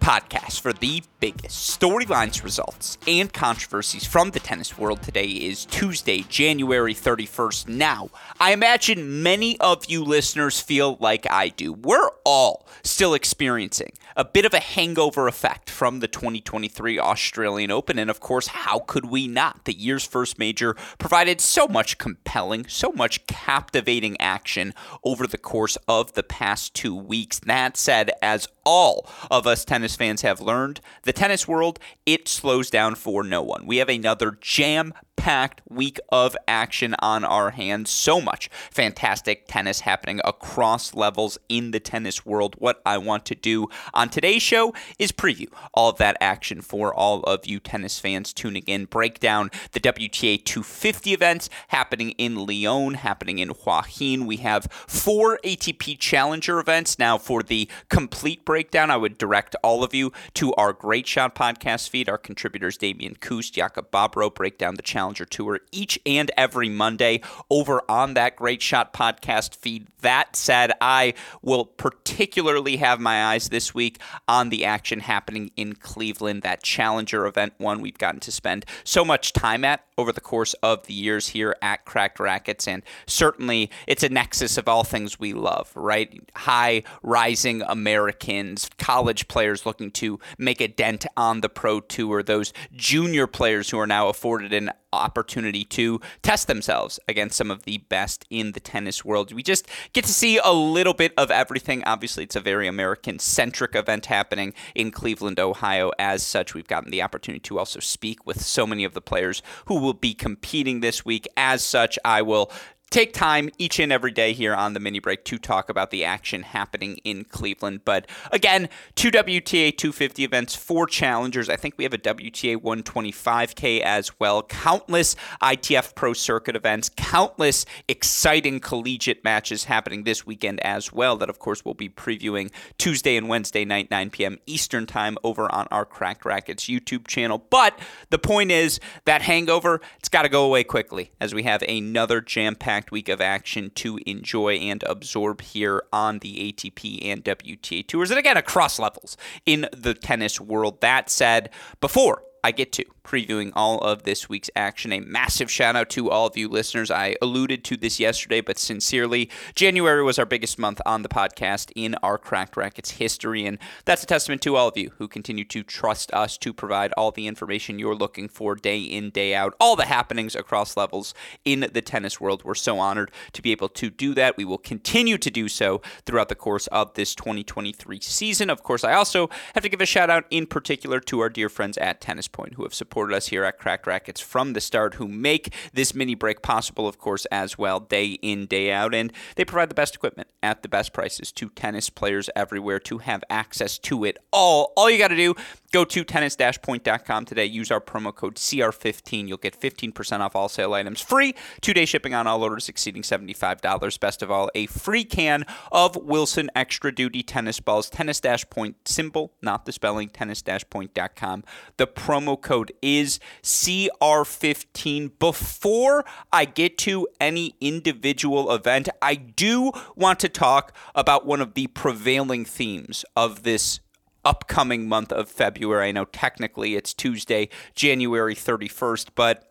podcast for the biggest storylines, results, and controversies from the tennis world. Today is Tuesday, January 31st. Now, I imagine many of you listeners feel like I do. We're all still experiencing a bit of a hangover effect from the 2023 Australian Open. And of course, how could we not? The year's first major provided so much compelling, so much captivating action over the course of the past two weeks. That said, as all of us tennis fans have learned, the tennis world, it slows down for no one. We have another jam packed week of action on our hands. So much fantastic tennis happening across levels in the tennis world. What I want to do on today's show is preview all of that action for all of you tennis fans tuning in, break down the WTA 250 events happening in Lyon, happening in Hin. We have four ATP Challenger events. Now, for the complete breakdown, I would direct all of you to our Great Shot podcast feed. Our contributors, Damian Kust, Jakob Babro, break down the Challenger Challenger Tour each and every Monday over on that Great Shot podcast feed. That said, I will particularly have my eyes this week on the action happening in Cleveland, that Challenger event, one we've gotten to spend so much time at over the course of the years here at Cracked Racquets. And certainly it's a nexus of all things we love, right? High rising Americans, college players looking to make a dent on the pro tour, those junior players who are now afforded an opportunity to test themselves against some of the best in the tennis world. We just get to see a little bit of everything. Obviously, it's a very American centric event happening in Cleveland, Ohio. As such, we've gotten the opportunity to also speak with so many of the players who will be competing this week. As such, I will take time each and every day here on the mini break to talk about the action happening in Cleveland. But again, two WTA 250 events, four challengers. I think we have a WTA 125K as well. Countless ITF Pro Circuit events, countless exciting collegiate matches happening this weekend as well. That, of course, we'll be previewing Tuesday and Wednesday night, 9 p.m. Eastern Time over on our Cracked Racquets YouTube channel. But the point is that hangover, it's got to go away quickly as we have another jam packed packed week of action to enjoy and absorb here on the ATP and WTA tours. And again, across levels in the tennis world. That said, before I get to previewing all of this week's action. A massive shout out to all of you listeners. I alluded to this yesterday, but sincerely, January was our biggest month on the podcast in our Cracked Racquets history. And that's a testament to all of you who continue to trust us to provide all the information you're looking for day in, day out, all the happenings across levels in the tennis world. We're so honored to be able to do that. We will continue to do so throughout the course of this 2023 season. Of course, I also have to give a shout out in particular to our dear friends at Tennis Point who have supported supported us here at Cracked Racquets from the start, who make this mini break possible, of course, as well, day in, day out. And they provide the best equipment at the best prices to tennis players everywhere to have access to it all. All you got to do, go to tennis-point.com today. Use our promo code CR15. You'll get 15% off all sale items, free two-day shipping on all orders exceeding $75. Best of all, a free can of Wilson Extra Duty tennis balls. Tennis-point symbol, not the spelling, tennis-point.com. The promo code is CR15. Before I get to any individual event, I do want to talk about one of the prevailing themes of this upcoming month of February. I know technically it's Tuesday, January 31st, but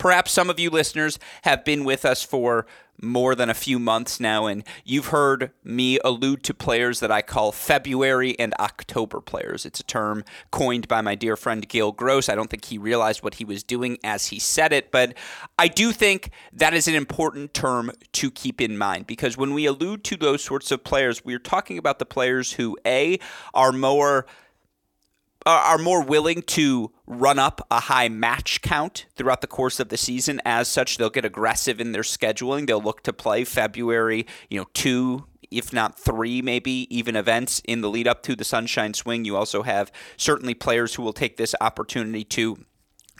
perhaps some of you listeners have been with us for more than a few months now, and you've heard me allude to players that I call February and October players. It's a term coined by my dear friend Gil Gross. I don't think he realized what he was doing as he said it, but I do think that is an important term to keep in mind because when we allude to those sorts of players, we're talking about the players who, A, are more are more willing to run up a high match count throughout the course of the season. As such, they'll get aggressive in their scheduling. They'll look to play February, you know, two, if not three, maybe even events in the lead up to the Sunshine Swing. You also have certainly players who will take this opportunity to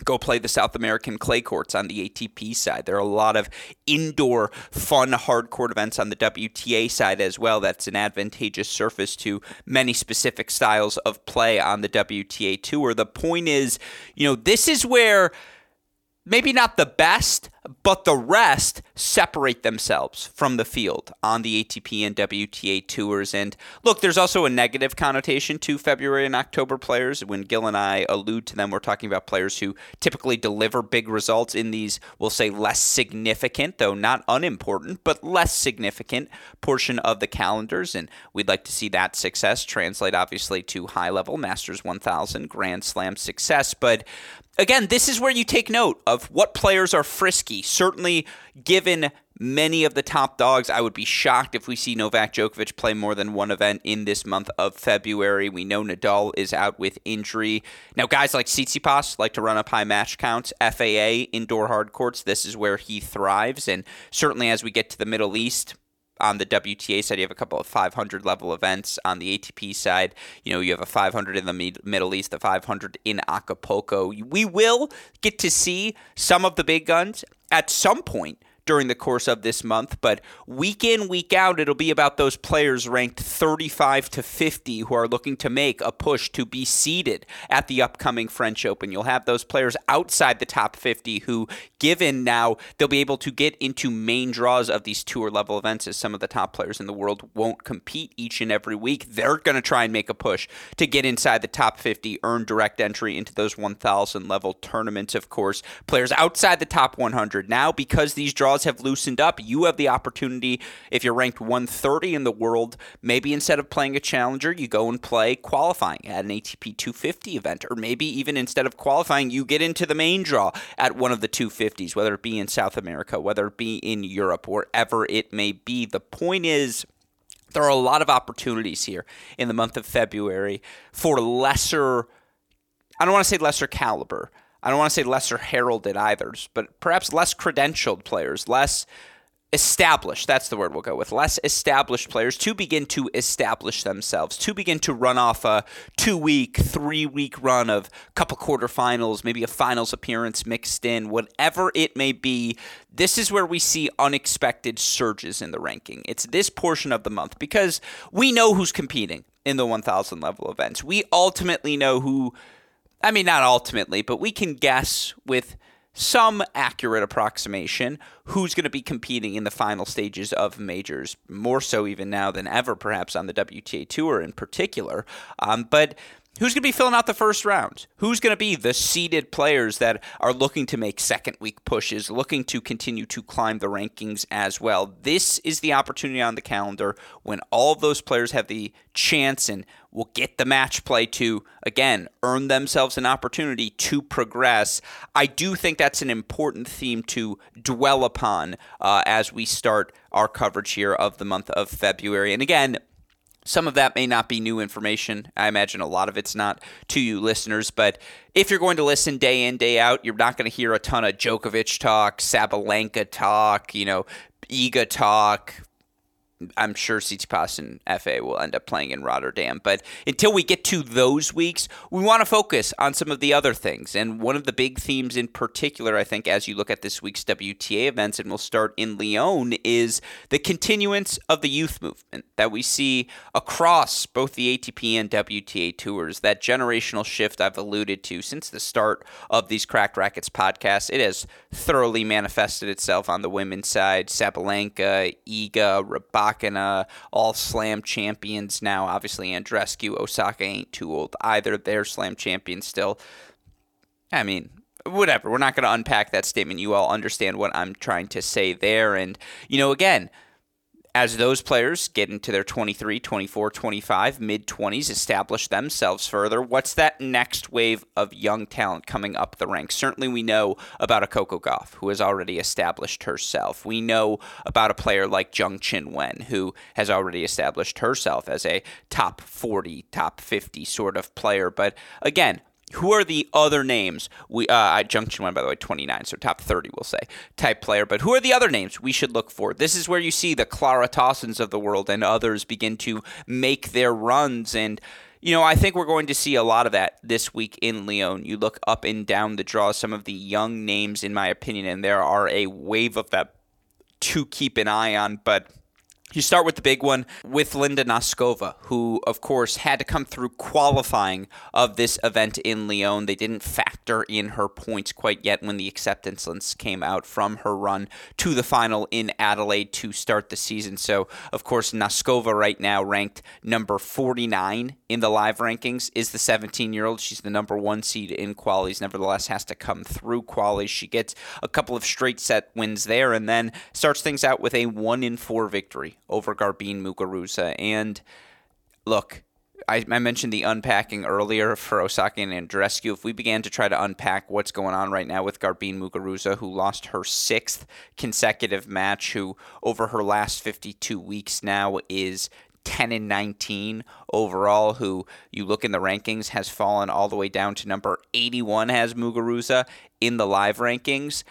go play the South American clay courts on the ATP side. There are a lot of indoor, fun, hard court events on the WTA side as well. That's an advantageous surface to many specific styles of play on the WTA Tour. The point is, you know, this is where maybe not the best, but the rest separate themselves from the field on the ATP and WTA tours. And look, there's also a negative connotation to February and October players. When Gil and I allude to them, we're talking about players who typically deliver big results in these, we'll say, less significant, though not unimportant, but less significant portion of the calendars. And we'd like to see that success translate, obviously, to high level Masters 1000 Grand Slam success. But again, this is where you take note of what players are frisky. Certainly, given many of the top dogs, I would be shocked if we see Novak Djokovic play more than one event in this month of February. We know Nadal is out with injury. Now, guys like Tsitsipas like to run up high match counts. FAA, indoor hard courts, this is where he thrives. And certainly as we get to the Middle East, on the WTA side, you have a couple of 500 level events. On the ATP side, you know, you have a 500 in the Middle East, a 500 in Acapulco. We will get to see some of the big guns at some point during the course of this month. But week in, week out, it'll be about those players ranked 35 to 50 who are looking to make a push to be seeded at the upcoming French Open. You'll have those players outside the top 50 who, given now, they'll be able to get into main draws of these tour level events as some of the top players in the world won't compete each and every week. They're going to try and make a push to get inside the top 50, earn direct entry into those 1,000 level tournaments, of course. Players outside the top 100 now, because these draws laws have loosened up, you have the opportunity, if you're ranked 130 in the world, maybe instead of playing a challenger, you go and play qualifying at an ATP 250 event. Or maybe even instead of qualifying, you get into the main draw at one of the 250s, whether it be in South America, whether it be in Europe, wherever it may be. The point is, there are a lot of opportunities here in the month of February for lesser, I don't want to say lesser caliber, I don't want to say lesser heralded either, but perhaps less credentialed players, less established that's the word we'll go with less established players to begin to establish themselves to begin to run off a two week three week run of couple quarterfinals maybe a finals appearance mixed in whatever it may be this is where we see unexpected surges in the ranking. It's this portion of the month because we know who's competing in the 1000 level events. We ultimately know who I mean, not ultimately, but we can guess with some accurate approximation who's going to be competing in the final stages of majors, more so even now than ever, perhaps on the WTA Tour in particular. Um, but Who's going to be filling out the first round? Who's going to be the seeded players that are looking to make second week pushes, looking to continue to climb the rankings as well? This is the opportunity on the calendar when all of those players have the chance and will get the match play to, again, earn themselves an opportunity to progress. I do think that's an important theme to dwell upon uh, as we start our coverage here of the month of February. And again, some of that may not be new information. I imagine a lot of it's not to you listeners, but if you're going to listen day in, day out, you're not going to hear a ton of Djokovic talk, Sabalenka talk, you know, Iga talk, I'm sure Tsitsipas and FA will end up playing in Rotterdam. But until we get to those weeks, we want to focus on some of the other things. And one of the big themes in particular, I think, as you look at this week's WTA events, and we'll start in Lyon, is the continuance of the youth movement that we see across both the ATP and WTA tours. That generational shift I've alluded to since the start of these Cracked Racquets podcasts. It has thoroughly manifested itself on the women's side. Sabalenka, Iga, Rybakina, Osaka, uh, all slam champions now. Obviously, Andreescu, Osaka ain't too old either. They're slam champions still. I mean, whatever. We're not going to unpack that statement. You all understand what I'm trying to say there. And, you know, again, as those players get into their 23, 24, 25, mid 20s, establish themselves further, what's that next wave of young talent coming up the ranks? Certainly, we know about a Coco Gauff who has already established herself. We know about a player like Zheng Qinwen who has already established herself as a top 40, top 50 sort of player. But again, who are the other names? We uh, Zheng Qinwen, by the way, 29, so top 30, we'll say, type player. But who are the other names we should look for? This is where you see the Clara of the world and others begin to make their runs. And, you know, I think we're going to see a lot of that this week in Lyon. You look up and down the draw, some of the young names, in my opinion, and there are a wave of that to keep an eye on. But You start with the big one with Linda Noskova, who, of course, had to come through qualifying of this event in Lyon. They didn't factor in her points quite yet when the acceptance list came out from her run to the final in Adelaide to start the season. So, of course, Noskova right now ranked number 49 in the live rankings is the 17 year old. She's the number one seed in qualies, nevertheless, has to come through qualies. She gets a couple of straight set wins there and then starts things out with a 1 in 4 victory over Garbine Muguruza. And look, I, I, mentioned the unpacking earlier for Osaka and Andreescu. If we began to try to unpack what's going on right now with Garbine Muguruza, who lost her sixth consecutive match, who over her last 52 weeks now is 10 and 19 overall, who you look in the rankings has fallen all the way down to number 81, has Muguruza in the live rankings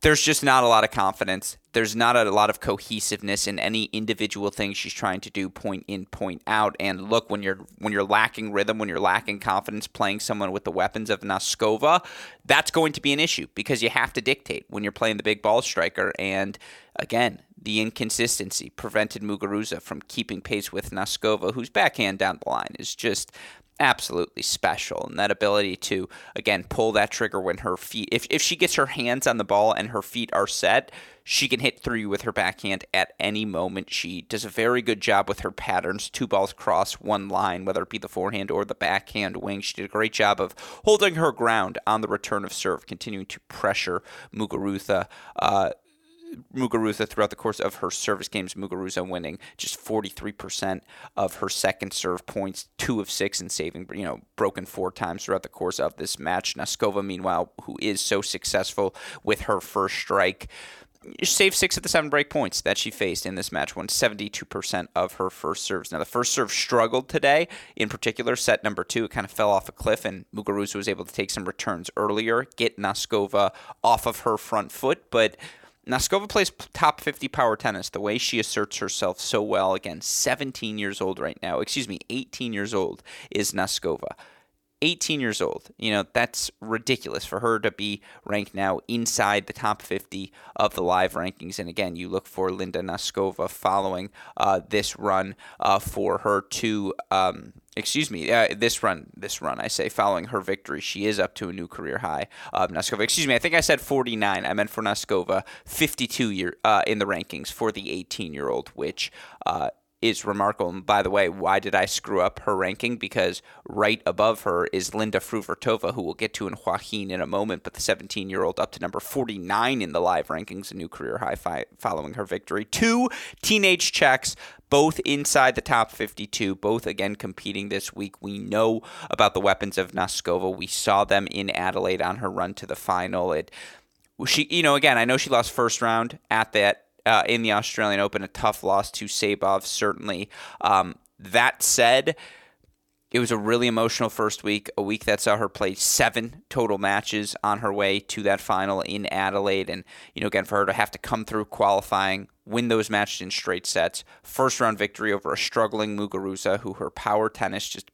there's just not a lot of confidence. There's not a lot of cohesiveness in any individual thing she's trying to do, point in, point out. And look, when you're when you're lacking rhythm, when you're lacking confidence, playing someone with the weapons of Noskova, that's going to be an issue because you have to dictate when you're playing the big ball striker. And again, the inconsistency prevented Muguruza from keeping pace with Noskova, whose backhand down the line is just absolutely special. And that ability to again pull that trigger when her feet if, if she gets her hands on the ball and her feet are set she can hit three with her backhand at any moment. She does a very good job with her patterns. Two balls cross one line whether it be the forehand or the backhand wing. She did a great job of holding her ground on the return of serve continuing to pressure muguruza uh, Muguruza throughout the course of her service games. Muguruza winning just 43% of her second serve points, two of six in saving, you know, broken four times throughout the course of this match. Noskova, meanwhile, who is so successful with her first strike, saved six of the seven break points that she faced in this match, won 72% of her first serves. Now, the first serve struggled today, in particular, set number two. It kind of fell off a cliff, and Muguruza was able to take some returns earlier, get Noskova off of her front foot, but Noskova plays top 50 power tennis the way she asserts herself so well. Again, 17 years old right now. Excuse me, 18 years old is Noskova. 18 years old. You know, that's ridiculous for her to be ranked now inside the top 50 of the live rankings. And again, you look for Linda Noskova following uh, this run uh, for her to. Um, excuse me, uh, this run, this run, I say, following her victory, she is up to a new career high of Noskova. Excuse me, I think I said 49. I meant for Noskova, 52 year uh, in the rankings for the 18 year old, which uh, is remarkable. And by the way, why did I screw up her ranking? Because right above her is Linda Fruhvirtova, who we'll get to in Hua Hin in a moment, but the 17 year old up to number 49 in the live rankings, a new career high fi- following her victory. Two teenage Czechs, both inside the top 52, both again competing this week. We know about the weapons of Noskova. We saw them in Adelaide on her run to the final. It she, you know, again, I know she lost first round at that uh, in the Australian Open, a tough loss to Sabov, certainly. Um, that said, it was a really emotional first week, a week that saw her play seven total matches on her way to that final in Adelaide. And, you know, again, for her to have to come through qualifying, win those matches in straight sets, first round victory over a struggling Muguruza, who her power tennis just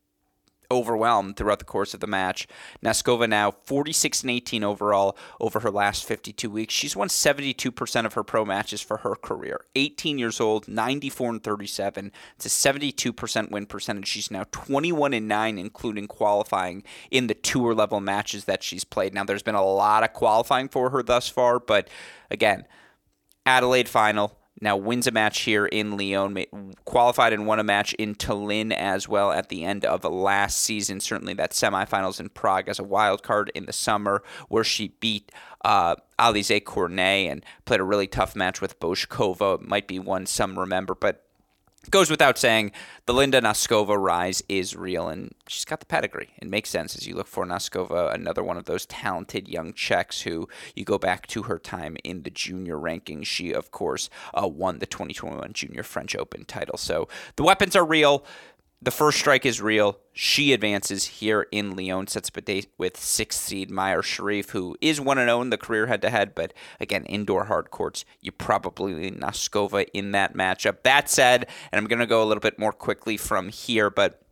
overwhelmed throughout the course of the match. Noskova now 46 and 18 overall over her last 52 weeks. She's won 72% of her pro matches for her career. 18 years old, 94 and 37. It's a 72% win percentage. She's now 21 and 9 including qualifying in the tour level matches that she's played. Now there's been a lot of qualifying for her thus far, but again, Adelaide final now wins a match here in Lyon, qualified and won a match in Tallinn as well at the end of last season. Certainly that semifinals in Prague as a wild card in the summer, where she beat uh, Alizé Cornet and played a really tough match with Bouzkova. Might be one some remember, but goes without saying, the Linda Noskova rise is real, and she's got the pedigree. It makes sense as you look for Noskova, another one of those talented young Czechs who you go back to her time in the junior rankings. She, of course, uh, won the 2021 Junior French Open title. So the weapons are real. The first strike is real. She advances here in Lyon, sets up a date with sixth seed Mayar Sharif, who is 1 0 in the career head to head, but again, indoor hard courts, you probably need Noskova in that matchup. That said, and I'm going to go a little bit more quickly from here, but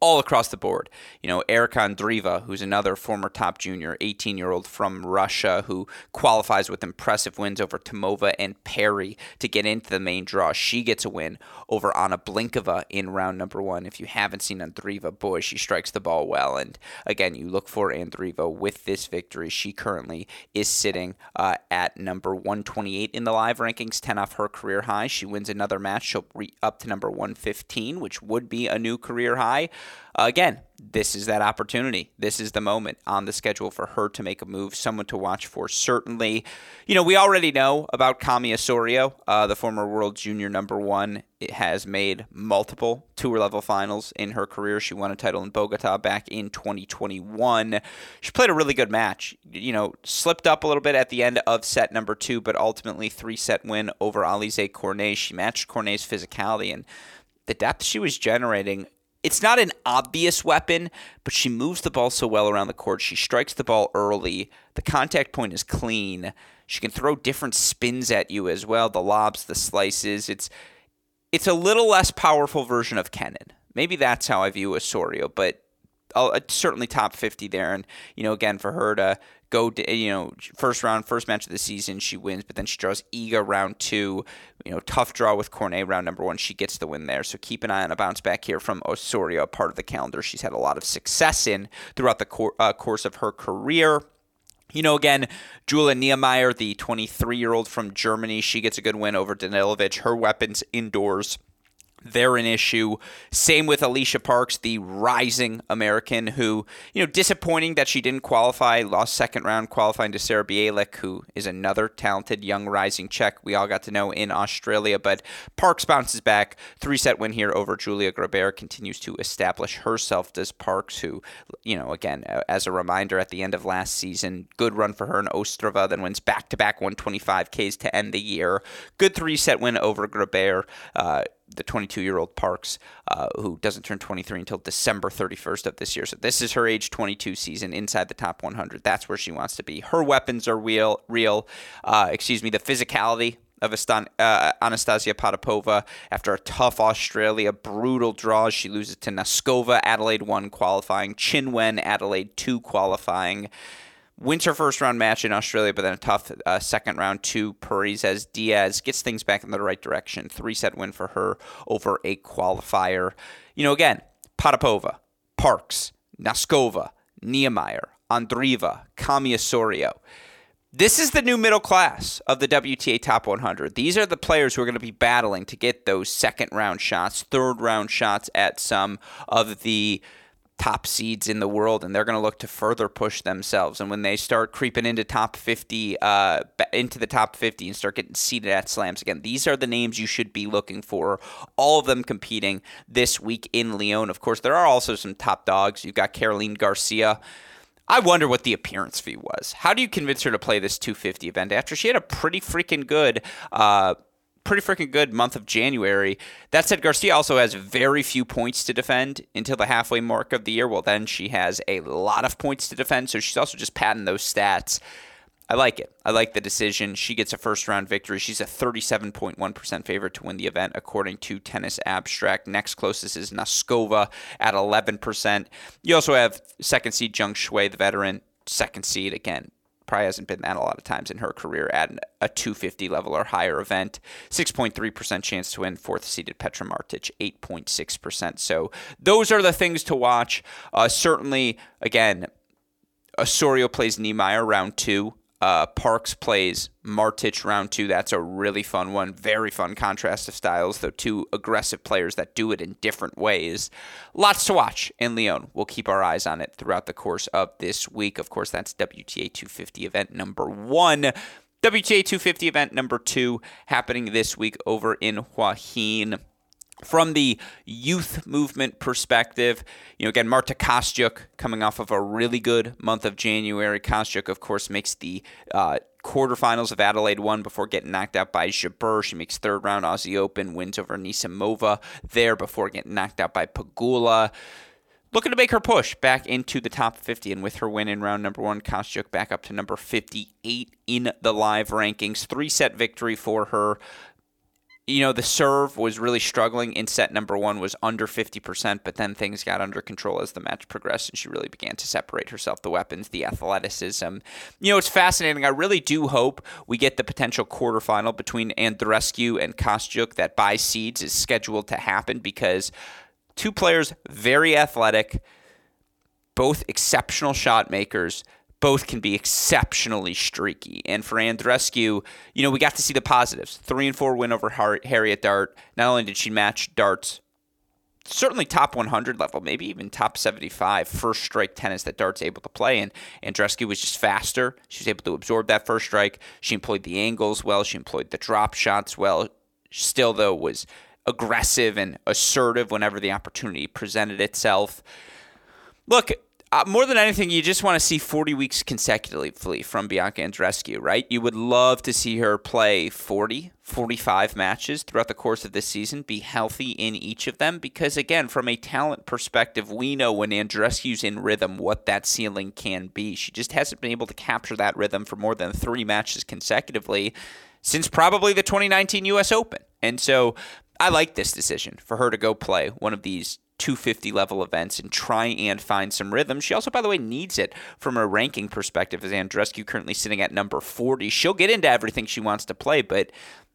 all across the board. You know, Erika Andreeva, who's another former top junior, 18 year old from Russia, who qualifies with impressive wins over Tomova and Parry to get into the main draw. She gets a win over Anna Blinkova in round number one. If you haven't seen Andreeva, boy, she strikes the ball well. And again, you look for Andreeva with this victory. She currently is sitting uh, at number 128 in the live rankings, 10 off her career high. She wins another match. She'll be up to number 115, which would be a new career high. Again, this is that opportunity. This is the moment on the schedule for her to make a move, someone to watch for. Certainly, you know, we already know about Cami Osorio, uh, the former world junior number one. It has made multiple tour level finals in her career. She won a title in Bogota back in 2021. She played a really good match. You know, slipped up a little bit at the end of set number two, but ultimately three set win over Alize Cornet. She matched Cornet's physicality and the depth she was generating it's not an obvious weapon, but she moves the ball so well around the court. She strikes the ball early. The contact point is clean. She can throw different spins at you as well, the lobs, the slices. It's it's a little less powerful version of Kenin. Maybe that's how I view Osorio, but uh, certainly top 50 there. And, you know, again, for her to go, to, you know, first round, first match of the season, she wins, but then she draws Iga round two. You know, tough draw with Cornet round number one. She gets the win there. So keep an eye on a bounce back here from Osorio, part of the calendar she's had a lot of success in throughout the cor- uh, course of her career. You know, again, Julia Niemeier, the 23 year old from Germany, she gets a good win over Danilovic. Her weapons indoors they're an issue. Same with Alicia Parks, the rising American who, you know, disappointing that she didn't qualify, lost second round qualifying to Sara Bejlek, who is another talented young rising Czech we all got to know in Australia. But Parks bounces back. Three set win here over Julia Grabher continues to establish herself as Parks, who, you know, again, as a reminder, at the end of last season, good run for her in Ostrava, then wins back to back 125Ks to end the year. Good three set win over Grabher. Uh, the 22 year old Parks, uh, who doesn't turn 23 until December 31st of this year. So this is her age 22 season inside the top 100. That's where she wants to be. Her weapons are real. Real, uh, excuse me. The physicality of uh, Anastasia Potapova after a tough Australia brutal draw. She loses to Noskova, Adelaide 1 qualifying, Qin Wen, Adelaide 2 qualifying wins her first round match in Australia, but then a tough uh, second round to as Diaz gets things back in the right direction. Three set win for her over a qualifier. You know, again, Potapova, Parks, Noskova, Niemeier, Andreeva, Cami Osorio. This is the new middle class of the WTA Top 100. These are the players who are going to be battling to get those second round shots, third round shots at some of the top seeds in the world, and they're going to look to further push themselves. And when they start creeping into top 50, uh, into the top 50 and start getting seeded at slams again, these are the names you should be looking for. All of them competing this week in Lyon. Of course, there are also some top dogs. You've got Caroline Garcia. I wonder what the appearance fee was. How do you convince her to play this 250 event after she had a pretty freaking good uh, pretty freaking good month of January. That said, Garcia also has very few points to defend until the halfway mark of the year. Well, then she has a lot of points to defend, so she's also just padding those stats. I like it. I like the decision. She gets a first round victory. She's a 37.1% favorite to win the event, according to Tennis Abstract. Next closest is Noskova at 11%. You also have second seed Zheng Shuai, the veteran, second seed again probably hasn't been that a lot of times in her career at a 250 level or higher event. 6.3% chance to win. Fourth seeded Petra Martic, 8.6%. So those are the things to watch. Uh, certainly, again, Osorio plays Niemeier round two. Uh, Parks plays Martic round two. That's a really fun one. Very fun contrast of styles, though two aggressive players that do it in different ways. Lots to watch in Lyon. We'll keep our eyes on it throughout the course of this week. Of course, that's WTA 250 event number one. WTA 250 event number two happening this week over in Huahin from the youth movement perspective, you know, again, Marta Kostyuk coming off of a really good month of January. Kostyuk, of course, makes the uh, quarterfinals of Adelaide 1 before getting knocked out by Jabeur. She makes third round Aussie Open, wins over Anisimova there before getting knocked out by Pegula. Looking to make her push back into the top 50, and with her win in round number one, Kostyuk back up to number 58 in the live rankings. Three set victory for her you know, the serve was really struggling in set number one, was under 50%, but then things got under control as the match progressed and she really began to separate herself, the weapons, the athleticism. You know, it's fascinating. I really do hope we get the potential quarterfinal between Andreescu and Kostyuk that by seeds is scheduled to happen because two players, very athletic, both exceptional shot makers both can be exceptionally streaky. And for Andreescu, you know, we got to see the positives. Three and four win over Harriet Dart. Not only did she match Dart's certainly top 100 level, maybe even top 75 first strike tennis that Dart's able to play. And Andreescu was just faster. She was able to absorb that first strike. She employed the angles well. She employed the drop shots well. Still, though, was aggressive and assertive whenever the opportunity presented itself. Look, uh, more than anything, you just want to see 40 weeks consecutively from Bianca Andreescu, right? You would love to see her play 40, 45 matches throughout the course of this season, be healthy in each of them, because again, from a talent perspective, we know when Andreescu's in rhythm what that ceiling can be. She just hasn't been able to capture that rhythm for more than three matches consecutively since probably the 2019 U.S. Open. And so I like this decision for her to go play one of these 250 level events and try and find some rhythm. She also, by the way, needs it from a ranking perspective, as Andreescu currently sitting at number 40. She'll get into everything she wants to play, but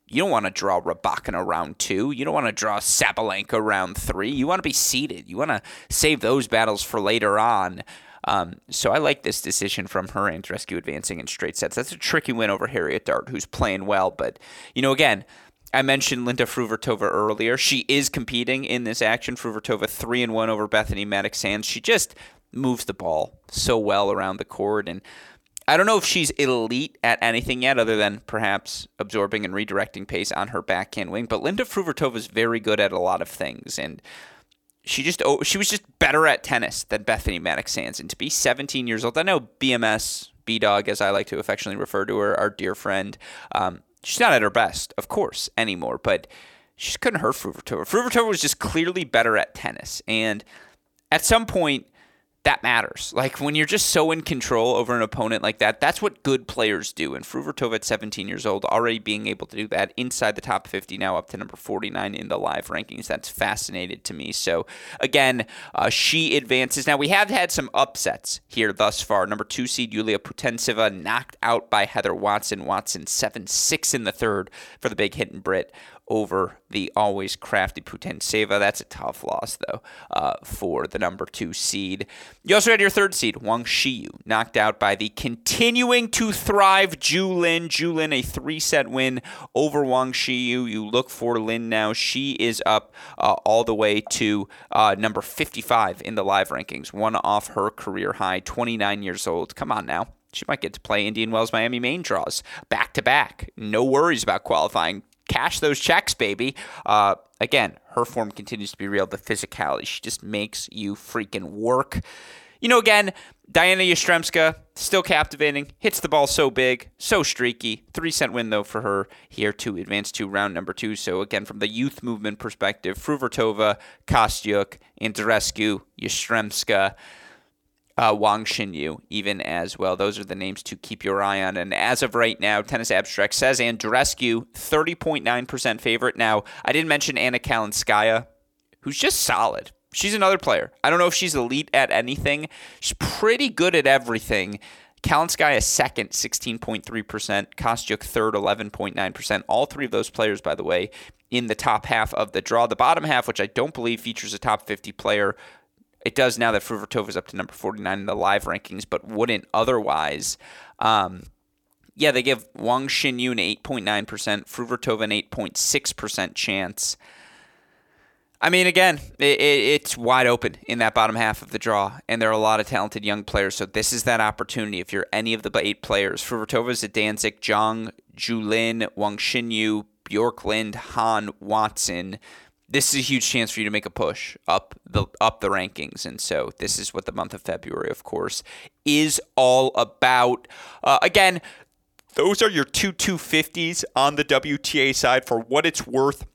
you don't want to draw Rybakina round two. You don't want to draw Sabalenka round three. You want to be seated. You want to save those battles for later on. Um, so I like this decision from her Andreescu advancing in straight sets. That's a tricky win over Harriet Dart, who's playing well. But, you know, again, I mentioned Linda Fruhvirtova earlier. She is competing in this action. Fruhvirtova three and one over Bethany Mattek-Sands. She just moves the ball so well around the court, and I don't know if she's elite at anything yet, other than perhaps absorbing and redirecting pace on her backhand wing. But Linda Fruhvirtova is very good at a lot of things, and she just oh, she was just better at tennis than Bethany Mattek-Sands. And to be 17 years old, I know BMS B Dog, as I like to affectionately refer to her, our dear friend. Um, she's not at her best, of course, anymore, but she couldn't hurt Fruhvirtova. Fruhvirtova was just clearly better at tennis. And at some point, that matters. Like when you're just so in control over an opponent like that, that's what good players do. And Fruhvirtova at 17 years old, already being able to do that inside the top 50, now up to number 49 in the live rankings. That's fascinated to me. So again, uh, she advances. Now we have had some upsets here thus far. Number two seed Yulia Putintseva knocked out by Heather Watson. Watson 7 6 in the third for the big hitting Brit over the always crafty Putintseva. That's a tough loss, though, uh, for the number two seed. You also had your third seed, Wang Xiyu, knocked out by the continuing to thrive Zhu Lin. Zhu Lin, a three set win over Wang Xiyu. You look for Lin now. She is up uh, all the way to uh, number 55 in the live rankings, one off her career high, 29 years old. Come on now. She might get to play Indian Wells Miami main draws back to back. No worries about qualifying cash those checks, baby. Uh, again, her form continues to be real. The physicality, she just makes you freaking work. You know, again, Diana Yastremska, still captivating, hits the ball so big, so streaky. Three cent win, though, for her here to advance to round number two. So, again, from the youth movement perspective, Fruhvirtova, Kostyuk, Andreescu, Yastremska uh, Wang Xinyu even as well. Those are the names to keep your eye on. And as of right now, Tennis Abstract says Andreescu, 30.9% favorite. Now, I didn't mention Anna Kalinskaya, who's just solid. She's another player. I don't know if she's elite at anything. She's pretty good at everything. Kalinskaya second, 16.3%. Kostyuk third, 11.9%. All three of those players, by the way, in the top half of the draw. The bottom half, which I don't believe features a top 50 player, it does now that Fruhvirtova is up to number 49 in the live rankings, but wouldn't otherwise. Um, yeah, they give Wang Xinyu an 8.9%, Fruhvirtova an 8.6% chance. I mean, again, it, it, it's wide open in that bottom half of the draw, and there are a lot of talented young players. So this is that opportunity. If you're any of the eight players, Fruhvirtova is Danzig, Zhang, Zhu Lin, Wang Xinyu, Bjorklund, Han, Watson this is a huge chance for you to make a push up the up the rankings, and so this is what the month of February, of course, is all about. Uh, again, those are your two 250s on the WTA side for what it's worth.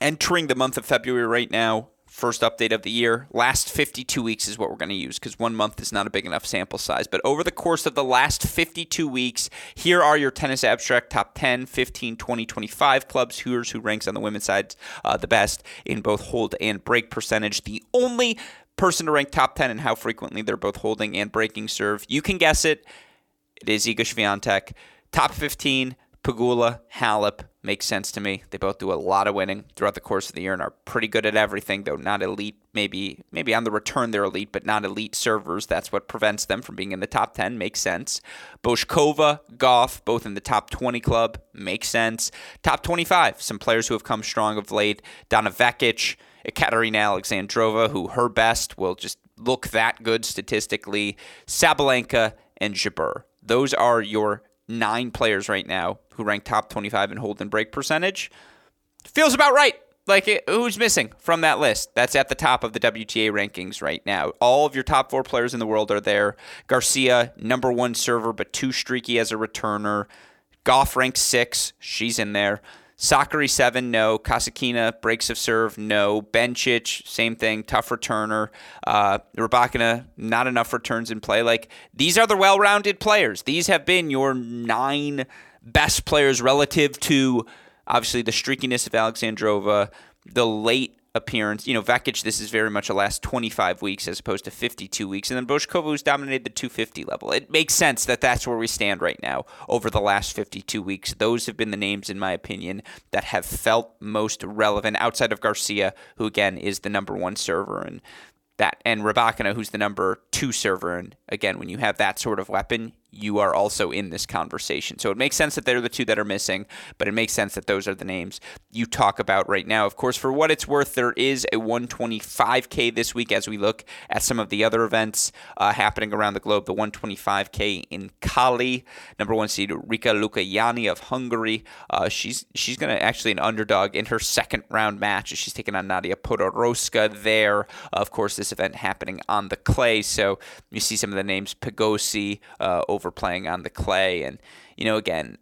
Entering the month of February right now, first update of the year. Last 52 weeks is what we're going to use because one month is not a big enough sample size. But over the course of the last 52 weeks, here are your tennis abstract top 10, 15, 20, 25 clubs. Here's who ranks on the women's side uh, the best in both hold and break percentage. The only person to rank top 10 and how frequently they're both holding and breaking serve. You can guess it. It is Iga Swiatek. Top 15, Pegula, Halep, makes sense to me. They both do a lot of winning throughout the course of the year and are pretty good at everything, though not elite. Maybe maybe on the return they're elite, but not elite servers. That's what prevents them from being in the top 10. Makes sense. Bouzkova, Gauff, both in the top 20 club. Makes sense. Top 25, some players who have come strong of late. Donna Vekic, Ekaterina Alexandrova, who her best will just look that good statistically. Sabalenka and Jabeur. Those are your nine players right now who rank top 25 in hold and break percentage. Feels about right. Like, who's missing from that list? That's at the top of the WTA rankings right now. All of your top four players in the world are there. Garcia, number one server, but too streaky as a returner. Gauff ranks six. She's in there. Sakkari seven, no. Kasatkina breaks of serve, no. Bencic, same thing, tough returner. Uh, Rybakina, not enough returns in play. Like these are the well-rounded players. These have been your nine best players relative to obviously the streakiness of Alexandrova, the late appearance. You know, Vekic, this is very much a last 25 weeks as opposed to 52 weeks. And then Bouzkova, who's dominated the 250 level. It makes sense that that's where we stand right now over the last 52 weeks. Those have been the names, in my opinion, that have felt most relevant outside of Garcia, who again is the number one server. And that and Rybakina, who's the number two server. And again, when you have that sort of weapon, you are also in this conversation. So it makes sense that they're the two that are missing, but it makes sense that those are the names you talk about right now. Of course, for what it's worth, there is a 125K this week as we look at some of the other events uh, happening around the globe. The 125K in Cali, number one seed Rika Lucaani of Hungary. Uh, she's she's going to actually an underdog in her second round match. She's taking on Nadia Podoroska there. of course, this event happening on the clay. So you see some of the names Pagosi uh, overplaying on the clay. And, you know, again,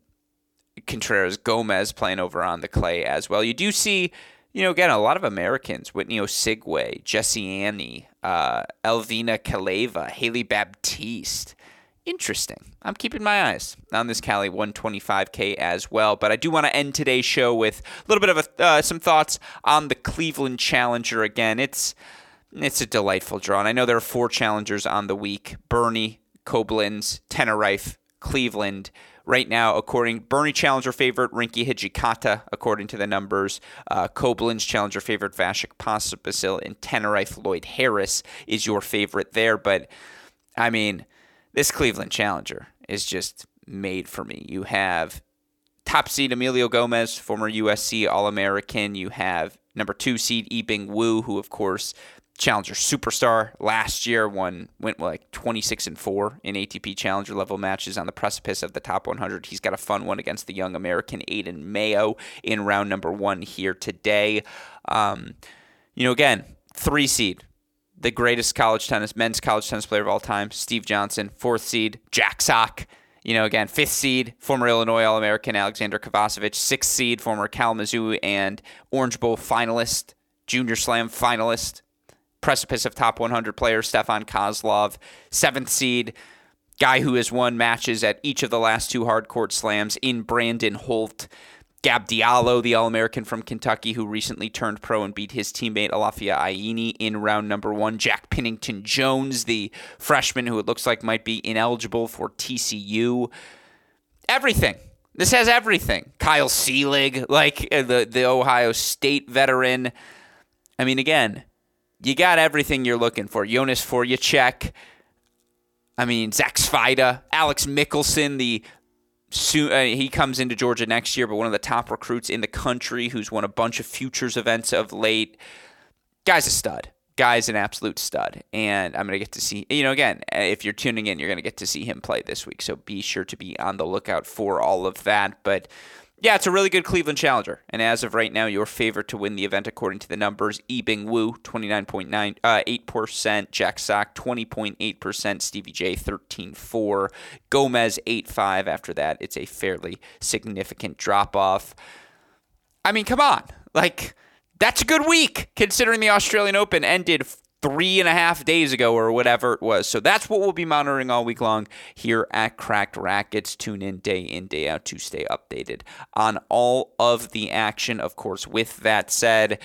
Contreras Gomez playing over on the clay as well. You do see, you know, again, a lot of Americans, Whitney Osuigwe, Jessie Aney, uh, Elvina Kalieva, Hailey Baptiste. Interesting. I'm keeping my eyes on this Cali 125K as well. But I do want to end today's show with a little bit of a, uh, some thoughts on the Cleveland Challenger. Again, it's it's a delightful draw. And I know there are four challengers on the week Burnie, Koblenz, Tenerife, Cleveland. Right now, according Burnie Challenger favorite Rinky Hijikata, according to the numbers, uh, Koblenz Challenger favorite Vasek Pospisil, and Tenerife Lloyd Harris is your favorite there. But I mean, this Cleveland Challenger is just made for me. You have top seed Emilio Gomez, former USC All American. You have number two seed Yibing Wu, who of course Challenger superstar last year. Won went like 26 and four in ATP Challenger level matches on the precipice of the top 100. He's got a fun one against the young American Aidan Mayo in round number one here today. Um, you know, again, three seed, the greatest college tennis men's college tennis player of all time, Steve Johnson. Fourth seed, Jack Sock. You know, again, fifth seed, former Illinois All American Aleksandar Kovacevic. Sixth seed, former Kalamazoo and Orange Bowl finalist, Junior Slam finalist precipice of top 100 players, Stefan Kozlov, seventh seed, guy who has won matches at each of the last two hard court slams in Brandon Holt. Gab Diallo, the All American from Kentucky, who recently turned pro and beat his teammate Alafia Ayeni in round number one. Jack Pinnington Jones, the freshman who it looks like might be ineligible for TCU. Everything. This has everything. Kyle Seelig, like uh, the, the Ohio State veteran. I mean, again, you got everything you're looking for. Jonas Forejtek. I mean, Zach Svajda, Alex Michelsen, the soon uh, he comes into Georgia next year, but one of the top recruits in the country who's won a bunch of futures events of late. Guy's a stud. Guy's an absolute stud. And I'm going to get to see, you know, again, if you're tuning in, you're going to get to see him play this week. So be sure to be on the lookout for all of that. But yeah, it's a really good Cleveland Challenger. And as of right now, your favorite to win the event according to the numbers, Yibing Wu, 29.9, uh, 8%, Jack Sock, 20.8%, Stevie J, 13.4, Gomez, 8.5. After that, it's a fairly significant drop off. I mean, come on. Like, That's a good week considering the Australian Open ended three and a half days ago or whatever it was. So that's what we'll be monitoring all week long here at Cracked Racquets. Tune in day in, day out to stay updated on all of the action. Of course, with that said,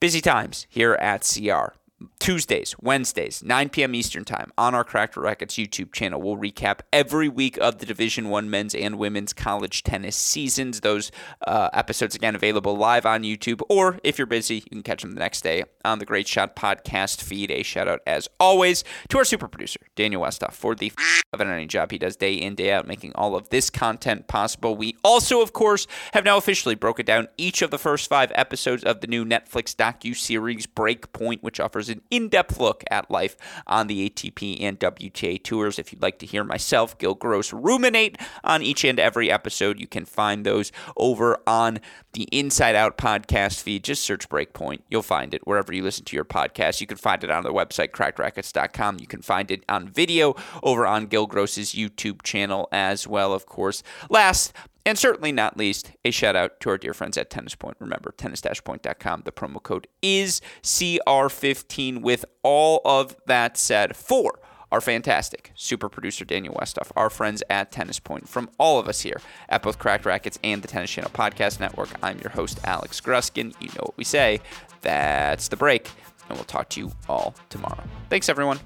busy times here at CR. Tuesdays, Wednesdays, 9 p.m. Eastern Time on our Cracked Racquets YouTube channel. We'll recap every week of the Division One men's and women's college tennis seasons. Those uh, episodes again available live on YouTube, or if you're busy, you can catch them the next day on the Great Shot podcast feed. A shout out as always to our super producer Daniel Westoff for the f- of an job he does day in day out, making all of this content possible. We also, of course, have now officially broken down each of the first five episodes of the new Netflix docu series Breakpoint, which offers an in depth look at life on the ATP and WTA tours. If you'd like to hear myself, Gil Gross, ruminate on each and every episode, you can find those over on the Inside Out podcast feed. Just search Breakpoint. You'll find it wherever you listen to your podcast. You can find it on the website, crackedracquets.com. You can find it on video over on Gil Gross's YouTube channel as well, of course. Last and certainly not least, a shout out to our dear friends at Tennis Point. Remember, tennis-point.com. The promo code is CR15. With all of that said, for our fantastic super producer Daniel Westoff, our friends at Tennis Point, from all of us here at both Cracked Racquets and the Tennis Channel Podcast Network, I'm your host, Alex Gruskin. You know what we say. That's the break, and we'll talk to you all tomorrow. Thanks, everyone.